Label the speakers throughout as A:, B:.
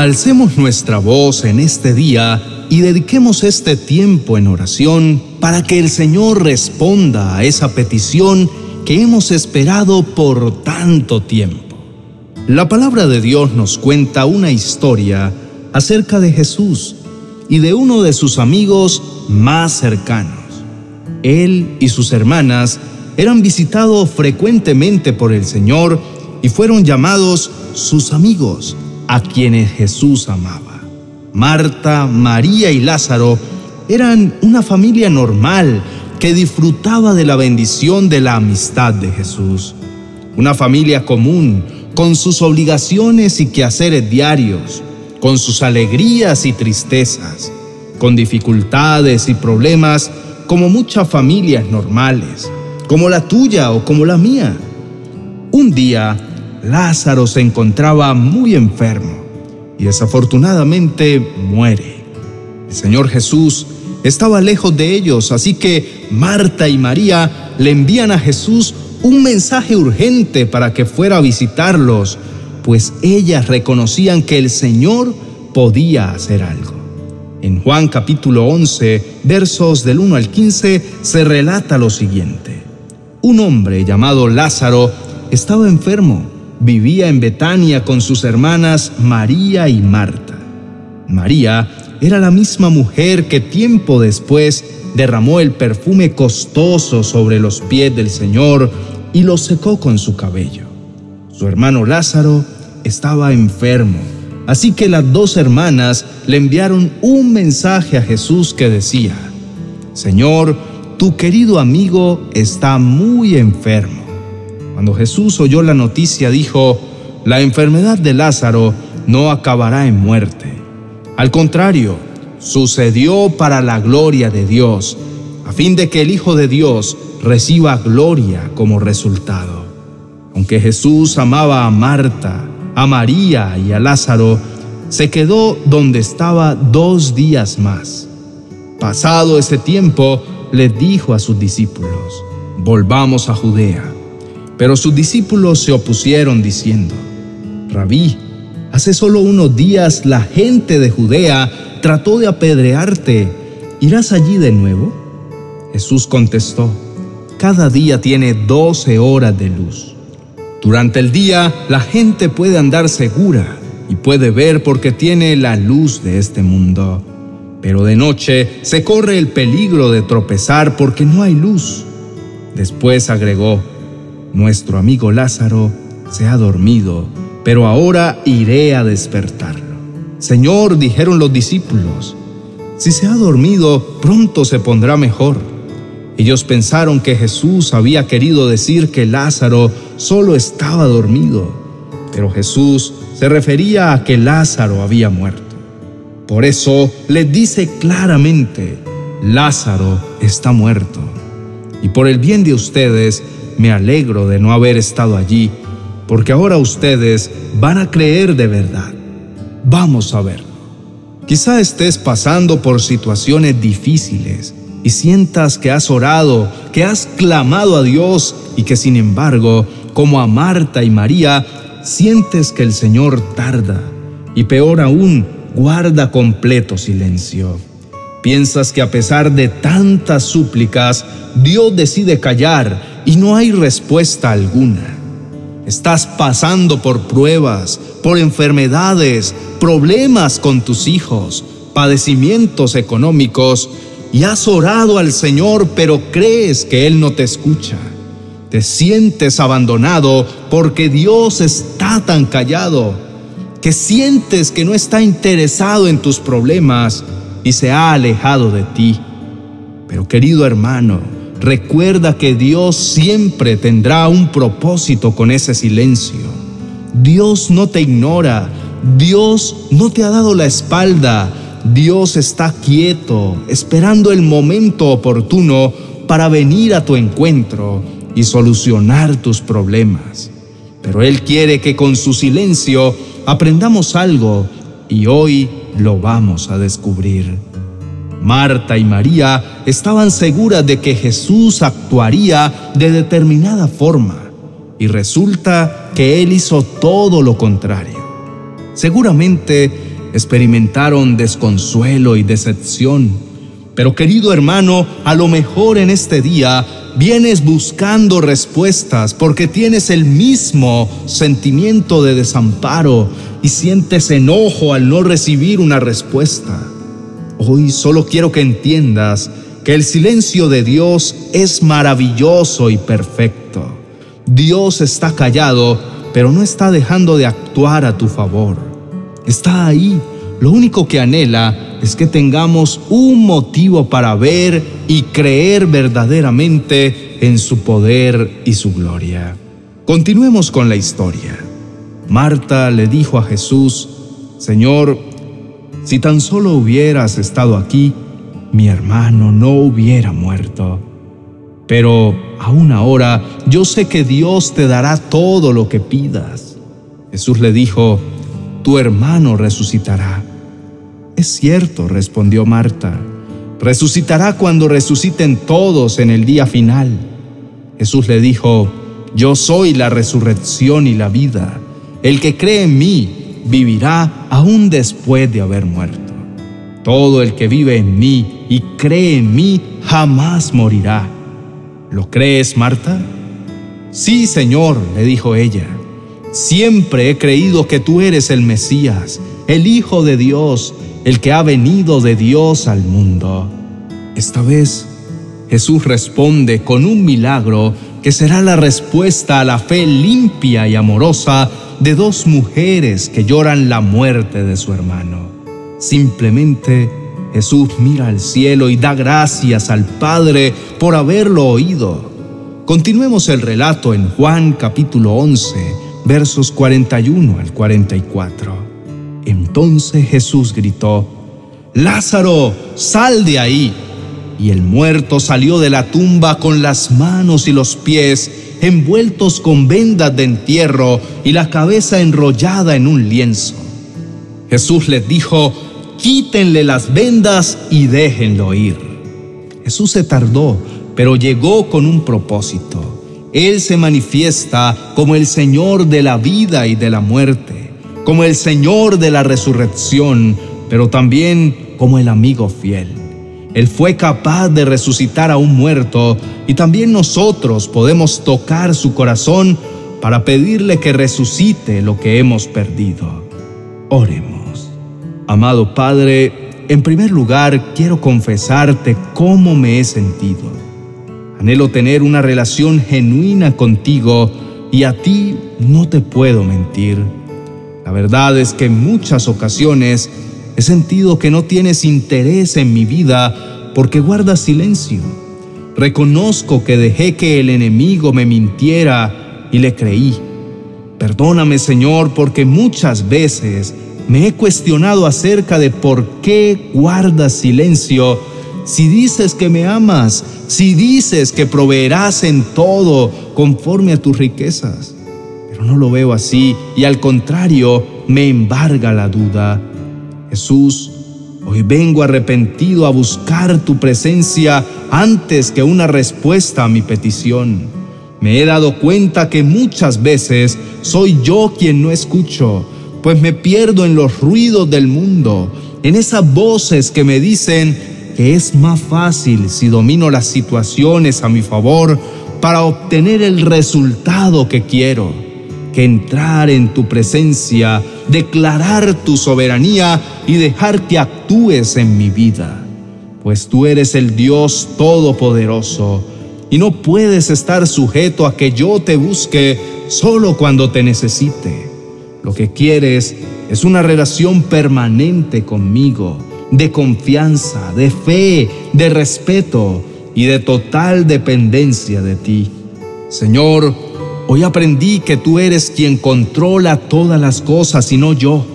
A: Alcemos nuestra voz en este día y dediquemos este tiempo en oración para que el Señor responda a esa petición que hemos esperado por tanto tiempo. La palabra de Dios nos cuenta una historia acerca de Jesús y de uno de sus amigos más cercanos. Él y sus hermanas eran visitados frecuentemente por el Señor y fueron llamados sus amigos, a quienes Jesús amaba. Marta, María y Lázaro eran una familia normal que disfrutaba de la bendición de la amistad de Jesús. Una familia común, con sus obligaciones y quehaceres diarios, con sus alegrías y tristezas, con dificultades y problemas como muchas familias normales, como la tuya o como la mía. Un día, Lázaro se encontraba muy enfermo y desafortunadamente muere. El Señor Jesús estaba lejos de ellos, así que Marta y María le envían a Jesús un mensaje urgente para que fuera a visitarlos, pues ellas reconocían que el Señor podía hacer algo. En Juan capítulo 11, versos del 1 al 15, se relata lo siguiente. Un hombre llamado Lázaro estaba enfermo, vivía en Betania con sus hermanas María y Marta. María era la misma mujer que tiempo después derramó el perfume costoso sobre los pies del Señor y lo secó con su cabello. Su hermano Lázaro estaba enfermo Así que las dos hermanas le enviaron un mensaje a Jesús que decía, Señor, tu querido amigo está muy enfermo. Cuando Jesús oyó la noticia dijo, la enfermedad de Lázaro no acabará en muerte. Al contrario, sucedió para la gloria de Dios, a fin de que el Hijo de Dios reciba gloria como resultado. Aunque Jesús amaba a Marta, a María y a Lázaro, se quedó donde estaba dos días más. Pasado ese tiempo, le dijo a sus discípulos, volvamos a Judea. Pero sus discípulos se opusieron diciendo, Rabí, hace solo unos días la gente de Judea trató de apedrearte, ¿irás allí de nuevo? Jesús contestó, cada día tiene doce horas de luz. Durante el día la gente puede andar segura y puede ver porque tiene la luz de este mundo. Pero de noche se corre el peligro de tropezar porque no hay luz. Después agregó, nuestro amigo Lázaro se ha dormido, pero ahora iré a despertarlo. Señor, dijeron los discípulos, si se ha dormido, pronto se pondrá mejor. Ellos pensaron que Jesús había querido decir que Lázaro solo estaba dormido, pero Jesús se refería a que Lázaro había muerto. Por eso le dice claramente, Lázaro está muerto. Y por el bien de ustedes, me alegro de no haber estado allí, porque ahora ustedes van a creer de verdad. Vamos a verlo. Quizá estés pasando por situaciones difíciles y sientas que has orado, que has clamado a Dios y que sin embargo, como a Marta y María, sientes que el Señor tarda y peor aún, guarda completo silencio. Piensas que a pesar de tantas súplicas, Dios decide callar y no hay respuesta alguna. Estás pasando por pruebas, por enfermedades, problemas con tus hijos, padecimientos económicos y has orado al Señor, pero crees que Él no te escucha. Te sientes abandonado porque Dios está tan callado, que sientes que no está interesado en tus problemas y se ha alejado de ti. Pero querido hermano, recuerda que Dios siempre tendrá un propósito con ese silencio. Dios no te ignora, Dios no te ha dado la espalda, Dios está quieto, esperando el momento oportuno para venir a tu encuentro y solucionar tus problemas. Pero Él quiere que con su silencio aprendamos algo y hoy lo vamos a descubrir. Marta y María estaban seguras de que Jesús actuaría de determinada forma y resulta que Él hizo todo lo contrario. Seguramente experimentaron desconsuelo y decepción. Pero querido hermano, a lo mejor en este día vienes buscando respuestas porque tienes el mismo sentimiento de desamparo y sientes enojo al no recibir una respuesta. Hoy solo quiero que entiendas que el silencio de Dios es maravilloso y perfecto. Dios está callado, pero no está dejando de actuar a tu favor. Está ahí. Lo único que anhela es que tengamos un motivo para ver y creer verdaderamente en su poder y su gloria. Continuemos con la historia. Marta le dijo a Jesús, Señor, si tan solo hubieras estado aquí, mi hermano no hubiera muerto. Pero aún ahora yo sé que Dios te dará todo lo que pidas. Jesús le dijo, tu hermano resucitará. Es cierto, respondió Marta, resucitará cuando resuciten todos en el día final. Jesús le dijo, yo soy la resurrección y la vida. El que cree en mí vivirá aún después de haber muerto. Todo el que vive en mí y cree en mí jamás morirá. ¿Lo crees, Marta? Sí, Señor, le dijo ella. Siempre he creído que tú eres el Mesías, el Hijo de Dios, el que ha venido de Dios al mundo. Esta vez Jesús responde con un milagro que será la respuesta a la fe limpia y amorosa de dos mujeres que lloran la muerte de su hermano. Simplemente Jesús mira al cielo y da gracias al Padre por haberlo oído. Continuemos el relato en Juan capítulo 11, versos 41 al 44. Entonces Jesús gritó, Lázaro, sal de ahí. Y el muerto salió de la tumba con las manos y los pies envueltos con vendas de entierro y la cabeza enrollada en un lienzo. Jesús les dijo, quítenle las vendas y déjenlo ir. Jesús se tardó, pero llegó con un propósito. Él se manifiesta como el Señor de la vida y de la muerte, como el Señor de la resurrección, pero también como el amigo fiel. Él fue capaz de resucitar a un muerto y también nosotros podemos tocar su corazón para pedirle que resucite lo que hemos perdido. Oremos. Amado Padre, en primer lugar quiero confesarte cómo me he sentido. Anhelo tener una relación genuina contigo y a ti no te puedo mentir. La verdad es que en muchas ocasiones he sentido que no tienes interés en mi vida porque guardas silencio. Reconozco que dejé que el enemigo me mintiera y le creí. Perdóname, Señor, porque muchas veces me he cuestionado acerca de por qué guardas silencio si dices que me amas, si dices que proveerás en todo conforme a tus riquezas. Pero no lo veo así y al contrario me embarga la duda. Jesús, hoy vengo arrepentido a buscar tu presencia antes que una respuesta a mi petición. Me he dado cuenta que muchas veces soy yo quien no escucho, pues me pierdo en los ruidos del mundo, en esas voces que me dicen que es más fácil si domino las situaciones a mi favor para obtener el resultado que quiero, que entrar en tu presencia, declarar tu soberanía y dejar que actúes en mi vida. Pues tú eres el Dios Todopoderoso y no puedes estar sujeto a que yo te busque solo cuando te necesite. Lo que quieres es una relación permanente conmigo de confianza, de fe, de respeto y de total dependencia de ti. Señor, hoy aprendí que tú eres quien controla todas las cosas y no yo.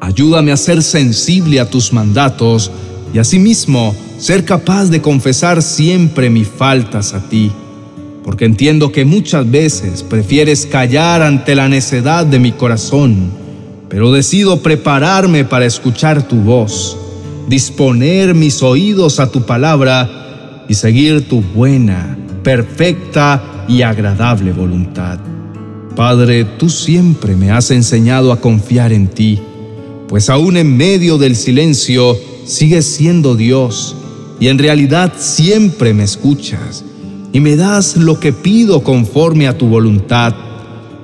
A: Ayúdame a ser sensible a tus mandatos y asimismo ser capaz de confesar siempre mis faltas a ti, porque entiendo que muchas veces prefieres callar ante la necedad de mi corazón, pero decido prepararme para escuchar tu voz disponer mis oídos a tu palabra y seguir tu buena, perfecta y agradable voluntad. Padre, tú siempre me has enseñado a confiar en ti, pues aún en medio del silencio sigues siendo Dios y en realidad siempre me escuchas y me das lo que pido conforme a tu voluntad.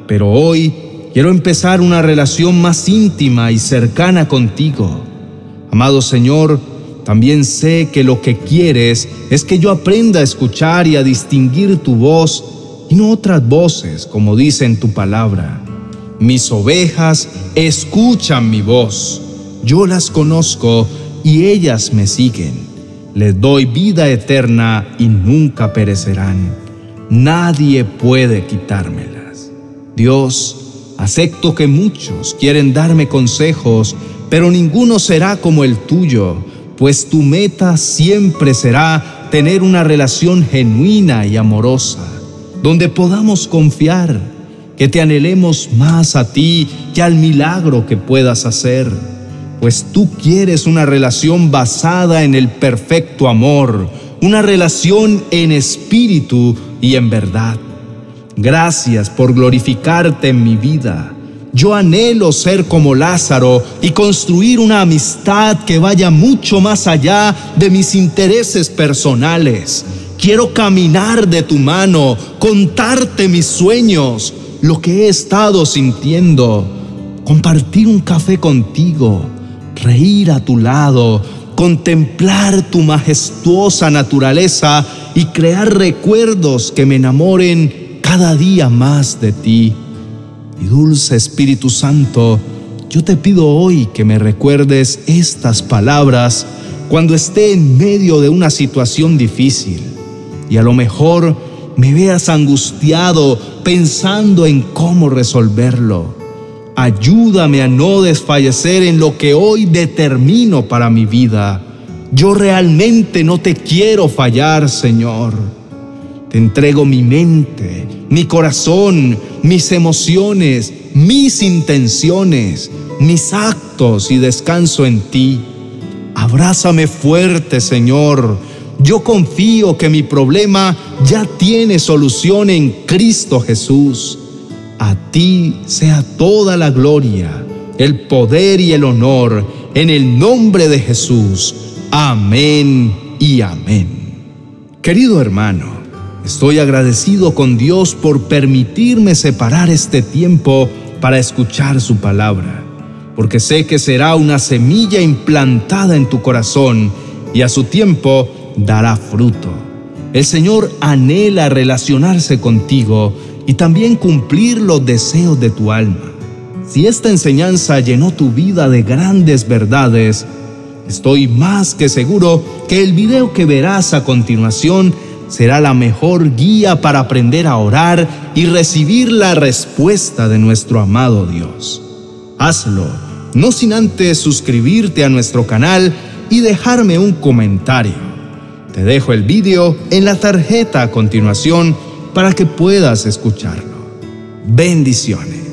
A: Pero hoy quiero empezar una relación más íntima y cercana contigo. Amado Señor, también sé que lo que quieres es que yo aprenda a escuchar y a distinguir tu voz y no otras voces, como dice en tu palabra. Mis ovejas escuchan mi voz, yo las conozco y ellas me siguen les doy vida eterna y nunca perecerán. Nadie puede quitármelas. Dios, acepto que muchos quieren darme consejos, pero ninguno será como el tuyo, pues tu meta siempre será tener una relación genuina y amorosa, donde podamos confiar, que te anhelemos más a ti que al milagro que puedas hacer pues tú quieres una relación basada en el perfecto amor, una relación en espíritu y en verdad. Gracias por glorificarte en mi vida. Yo anhelo ser como Lázaro y construir una amistad que vaya mucho más allá de mis intereses personales. Quiero caminar de tu mano, contarte mis sueños, lo que he estado sintiendo, compartir un café contigo reír a tu lado, contemplar tu majestuosa naturaleza y crear recuerdos que me enamoren cada día más de ti. Y dulce Espíritu Santo, yo te pido hoy que me recuerdes estas palabras cuando esté en medio de una situación difícil y a lo mejor me veas angustiado pensando en cómo resolverlo. Ayúdame a no desfallecer en lo que hoy determino para mi vida. Yo realmente no te quiero fallar, Señor. Te entrego mi mente, mi corazón, mis emociones, mis intenciones, mis actos y descanso en ti. Abrázame fuerte, Señor. Yo confío que mi problema ya tiene solución en Cristo Jesús. A ti sea toda la gloria, el poder y el honor en el nombre de Jesús. Amén y amén. Querido hermano, estoy agradecido con Dios por permitirme separar este tiempo para escuchar su palabra, porque sé que será una semilla implantada en tu corazón y a su tiempo dará fruto. El Señor anhela relacionarse contigo y también cumplir los deseos de tu alma. Si esta enseñanza llenó tu vida de grandes verdades, estoy más que seguro que el video que verás a continuación será la mejor guía para aprender a orar y recibir la respuesta de nuestro amado Dios. Hazlo, no sin antes suscribirte a nuestro canal y dejarme un comentario. Te dejo el video en la tarjeta a continuación para que puedas escucharlo. Bendiciones.